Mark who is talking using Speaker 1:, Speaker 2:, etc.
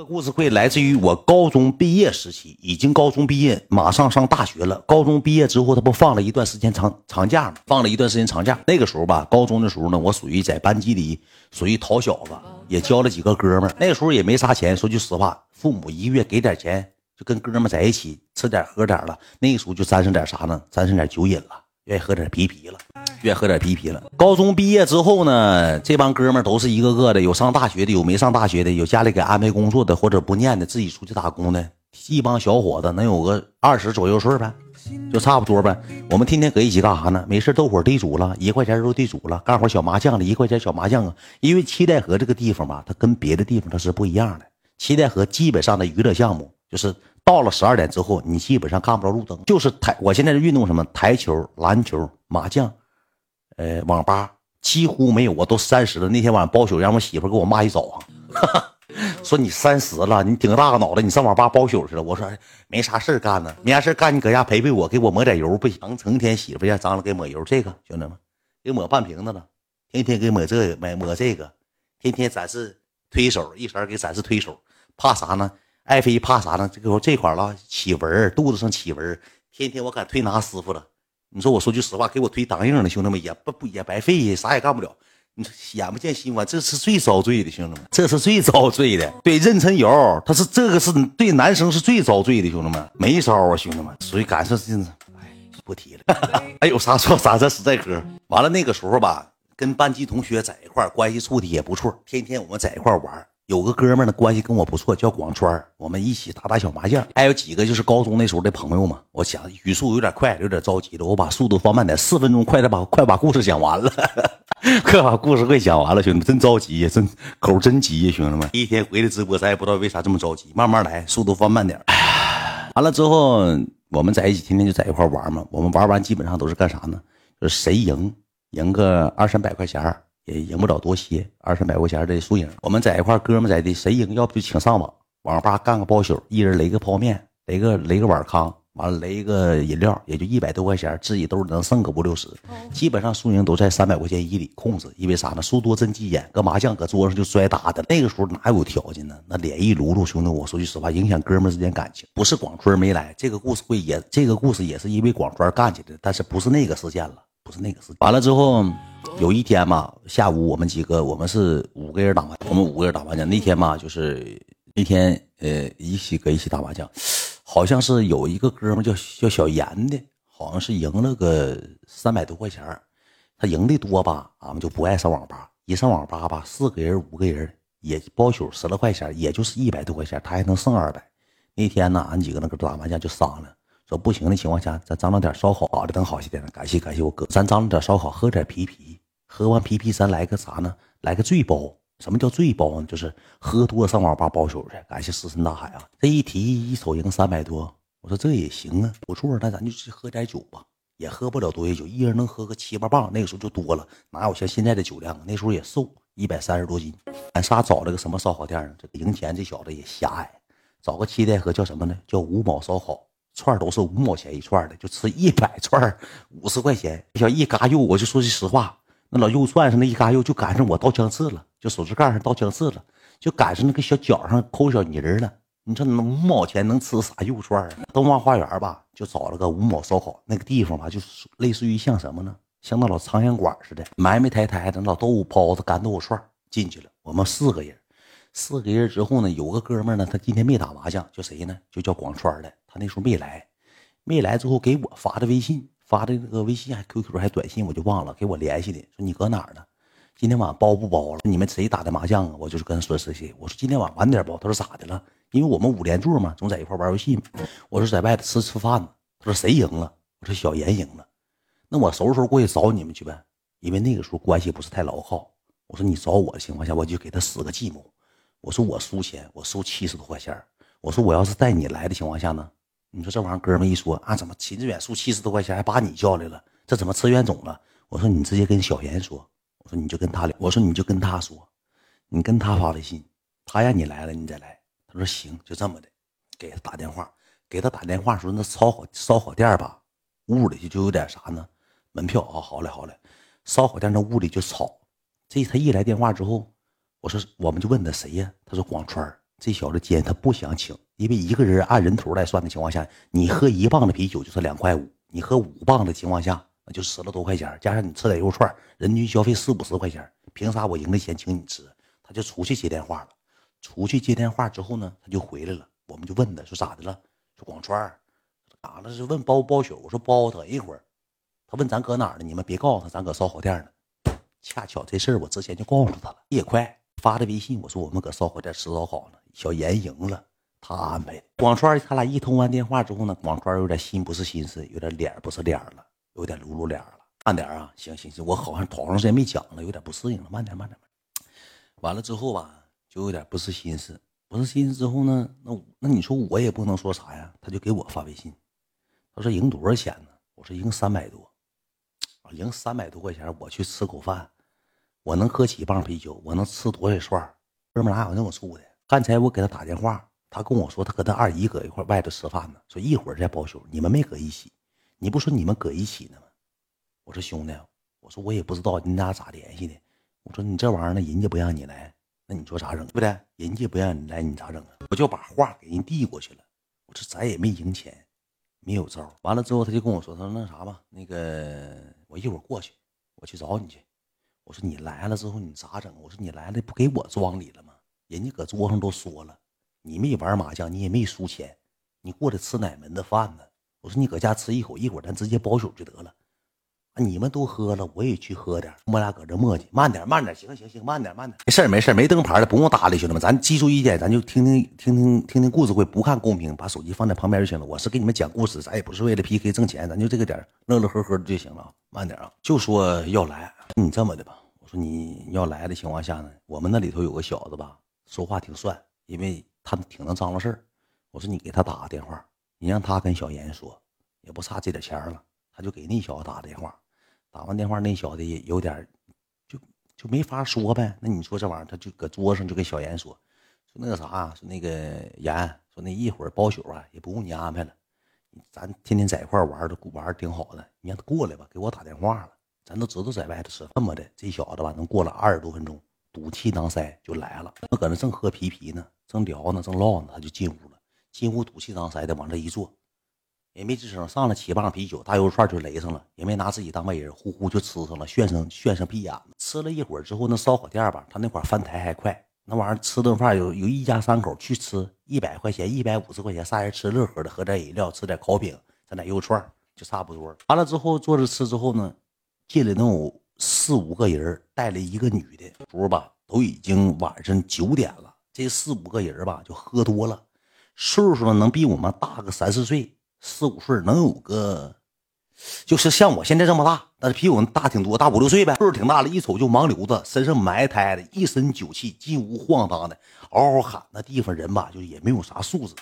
Speaker 1: 这故事会来自于我高中毕业时期，已经高中毕业，马上上大学了。高中毕业之后，他不放了一段时间长长假吗？放了一段时间长假。那个时候吧，高中的时候呢，我属于在班级里属于淘小子，也交了几个哥们儿。那时候也没啥钱，说句实话，父母一个月给点钱，就跟哥们在一起吃点喝点了。那个时候就沾上点啥呢？沾上点酒瘾了，愿意喝点啤啤了。愿意喝点啤啤了。高中毕业之后呢，这帮哥们都是一个个的，有上大学的，有没上大学的，有家里给安排工作的，或者不念的，自己出去打工的。一帮小伙子能有个二十左右岁呗，就差不多呗。我们天天搁一起干啥呢？没事斗会地主了，一块钱斗地主了，干会小麻将了，一块钱小麻将啊。因为七代河这个地方吧，它跟别的地方它是不一样的。七代河基本上的娱乐项目就是到了十二点之后，你基本上看不着路灯，就是台。我现在是运动什么？台球、篮球、麻将。呃，网吧几乎没有，我都三十了。那天晚上包宿，让我媳妇给我骂一早上，说你三十了，你顶大个脑袋，你上网吧包宿去了。我说没啥事干呢，没啥事干，你搁家陪陪我，给我抹点油不行？成天媳妇家脏了给抹油，这个兄弟们给抹半瓶子了，天天给抹这个，抹抹这个，天天展示推手，一色给展示推手，怕啥呢？爱妃怕啥呢？这个这块了起纹，肚子上起纹，天天我敢推拿师傅了。你说我说句实话，给我推当硬的兄弟们也不不也白费，啥也干不了。你说眼不见心不这是最遭罪的兄弟们，这是最遭罪的。对，妊娠油，他是这个是对男生是最遭罪的兄弟们，没招啊兄弟们。所以感受是，哎，不提了。还有啥说啥，这实在哥。完了那个时候吧，跟班级同学在一块关系处的也不错，天天我们在一块玩。有个哥们呢，关系跟我不错，叫广川我们一起打打小麻将。还有几个就是高中那时候的朋友嘛。我想语速有点快，有点着急了，我把速度放慢点，四分钟快点把快把故事讲完了，快把故事快讲完了，兄弟们真着急呀，真口真急呀，兄弟们。一天回来直播，咱也不知道为啥这么着急，慢慢来，速度放慢点。完了之后，我们在一起，天天就在一块玩嘛。我们玩完基本上都是干啥呢？就是谁赢，赢个二三百块钱也赢不了多些，二三百块钱的输赢。我们在一块哥们在的，谁赢要不就请上网，网吧干个包宿，一人雷个泡面，雷个雷个碗糠，完了雷一个饮料，也就一百多块钱，自己兜里能剩个五六十。基本上输赢都在三百块钱以里控制，因为啥呢？输多真急眼，搁麻将搁桌上就摔打的。那个时候哪有条件呢？那脸一撸撸，兄弟，我说句实话，影响哥们之间感情。不是广春没来，这个故事会也，这个故事也是因为广川干起来的，但是不是那个事件了，不是那个事。完了之后。有一天嘛，下午我们几个，我们是五个人打麻，我们五个人打麻将。那天嘛，就是那天，呃，一起搁一起打麻将，好像是有一个哥们叫叫小严的，好像是赢了个三百多块钱他赢的多吧，俺们就不爱上网吧。一上网吧吧，四个人五个人也包宿十来块钱，也就是一百多块钱，他还能剩二百。那天呢，俺几个那个打麻将就商量，说不行的情况下，咱张罗点烧烤，好的等好些点。感谢感谢我哥，咱张罗点烧烤，喝点啤啤。喝完啤啤，咱来个啥呢？来个醉包。什么叫醉包呢？就是喝多上网吧包宿去。感谢石沉大海啊！这一提一瞅赢三百多，我说这也行啊，不错。那咱就去喝点酒吧，也喝不了多些酒，一人能喝个七八磅。那个时候就多了，哪有像现在的酒量？那时候也瘦，一百三十多斤。俺仨找了个什么烧烤店呢？这个赢钱这小子也狭隘，找个七代河叫什么呢？叫五毛烧烤，串都是五毛钱一串的，就吃一百串五十块钱。小一嘎肉，我就说句实话。那老肉串上那一嘎肉，就赶上我倒枪刺了，就手指盖上倒枪刺了，就赶上那个小脚上抠小泥了。你说那五毛钱能吃啥肉串啊？东方花园吧，就找了个五毛烧烤，那个地方吧，就是类似于像什么呢？像那老苍蝇馆似的，埋埋汰汰的老豆腐包子、干豆腐串进去了。我们四个人，四个人之后呢，有个哥们呢，他今天没打麻将，叫谁呢？就叫广川的，他那时候没来，没来之后给我发的微信。发的那个微信还 QQ 还短信我就忘了，给我联系的说你搁哪儿呢？今天晚上包不包了？你们谁打的麻将啊？我就是跟他说谁谁。我说今天晚上晚点包。他说咋的了？因为我们五连座嘛，总在一块玩游戏嘛。我说在外头吃吃饭呢。他说谁赢了？我说小严赢了。那我收拾收拾过去找你们去呗。因为那个时候关系不是太牢靠。我说你找我的情况下，我就给他使个计谋。我说我输钱，我输七十多块钱。我说我要是带你来的情况下呢？你说这玩意儿，哥们一说啊，怎么秦志远输七十多块钱，还把你叫来了？这怎么吃冤种了？我说你直接跟小严说，我说你就跟他聊，我说你就跟他说，你跟他发微信，他让你来了，你再来。他说行，就这么的，给他打电话，给他打电话说那烧烤烧烤店吧，屋里就有点啥呢？门票啊，好嘞好嘞，烧烤店那屋里就吵。这他一来电话之后，我说我们就问他谁呀？他说广川这小子今天他不想请，因为一个人按人头来算的情况下，你喝一磅的啤酒就是两块五，你喝五磅的情况下那就十来多块钱，加上你吃点肉串，人均消费四五十块钱，凭啥我赢的钱请你吃？他就出去接电话了，出去接电话之后呢，他就回来了，我们就问他说咋的了？说广川咋了？是问包不包宿？我说包，等一会儿。他问咱搁哪儿呢？你们别告诉他，咱搁烧烤店呢。恰巧这事儿我之前就告诉他了。也快发的微信，我说我们搁烧烤店吃烧烤呢。小严赢了，他安排的。广川他俩一通完电话之后呢，广川有点心不是心思，有点脸不是脸了，有点露露脸了。慢点啊，行行行，我好像好长时间没讲了，有点不适应了。慢点慢点慢。完了之后吧，就有点不是心思，不是心思之后呢，那那你说我也不能说啥呀？他就给我发微信，他说赢多少钱呢？我说赢三百多。赢三百多块钱，我去吃口饭，我能喝几磅啤酒？我能吃多少串？哥们哪有那么处的？刚才我给他打电话，他跟我说他跟他二姨搁一块外头吃饭呢，说一会儿再包宿。你们没搁一起？你不说你们搁一起呢吗？我说兄弟，我说我也不知道你俩咋联系的。我说你这玩意儿呢，人家不让你来，那你说咋整？对不对？人家不让你来，你咋整啊？我就把话给人递过去了。我说咱也没赢钱。没有招完了之后，他就跟我说：“他说那啥吧，那个我一会儿过去，我去找你去。”我说：“你来了之后你咋整？”我说：“你来了不给我装里了吗？人家搁桌上都说了，你没玩麻将，你也没输钱，你过来吃哪门子饭呢？”我说：“你搁家吃一口，一会儿咱直接包宿就得了。”你们都喝了，我也去喝点。我俩搁这磨叽，慢点，慢点，行行行，慢点，慢点，没事没事没灯牌的不用搭理，兄弟们，咱记住一点，咱就听听听听听听故事会，不看公屏，把手机放在旁边就行了。我是给你们讲故事，咱也不是为了 PK 挣钱，咱就这个点乐乐呵呵的就行了。慢点啊，就说要来，你这么的吧，我说你要来的情况下呢，我们那里头有个小子吧，说话挺帅，因为他挺能张罗事儿。我说你给他打个电话，你让他跟小严说，也不差这点钱了，他就给那小子打电话。打完电话，那小子也有点，就就没法说呗。那你说这玩意儿，他就搁桌上就跟小严说，说那个啥，说那个严，说那一会儿包宿啊，也不用你安排了，咱天天在一块玩的玩的挺好的，你让他过来吧，给我打电话了，咱都知道在外头吃。饭么的，这小子吧，能过了二十多分钟，赌气囊塞就来了。他搁那正喝啤啤呢，正聊呢，正唠呢，他就进屋了。进屋赌气囊塞的往这一坐。也没吱声，上了七磅啤酒，大肉串就雷上了，也没拿自己当外人，呼呼就吃上了，炫上炫上屁眼子。吃了一会儿之后，那烧烤店吧，他那块翻台还快，那玩意儿吃顿饭有有一家三口去吃，一百块钱、一百五十块钱，仨人吃乐呵的，喝点饮料，吃点烤饼，整点肉串，就差不多。完了之后坐着吃之后呢，进来能有四五个人，带了一个女的，时候吧都已经晚上九点了，这四五个人吧就喝多了，岁数能比我们大个三四岁。四五岁能有个，就是像我现在这么大，但是比我们大挺多，大五六岁呗，岁数挺大了。一瞅就盲流子，身上埋汰的，一身酒气，进屋晃荡的，嗷嗷喊。那地方人吧，就也没有啥素质。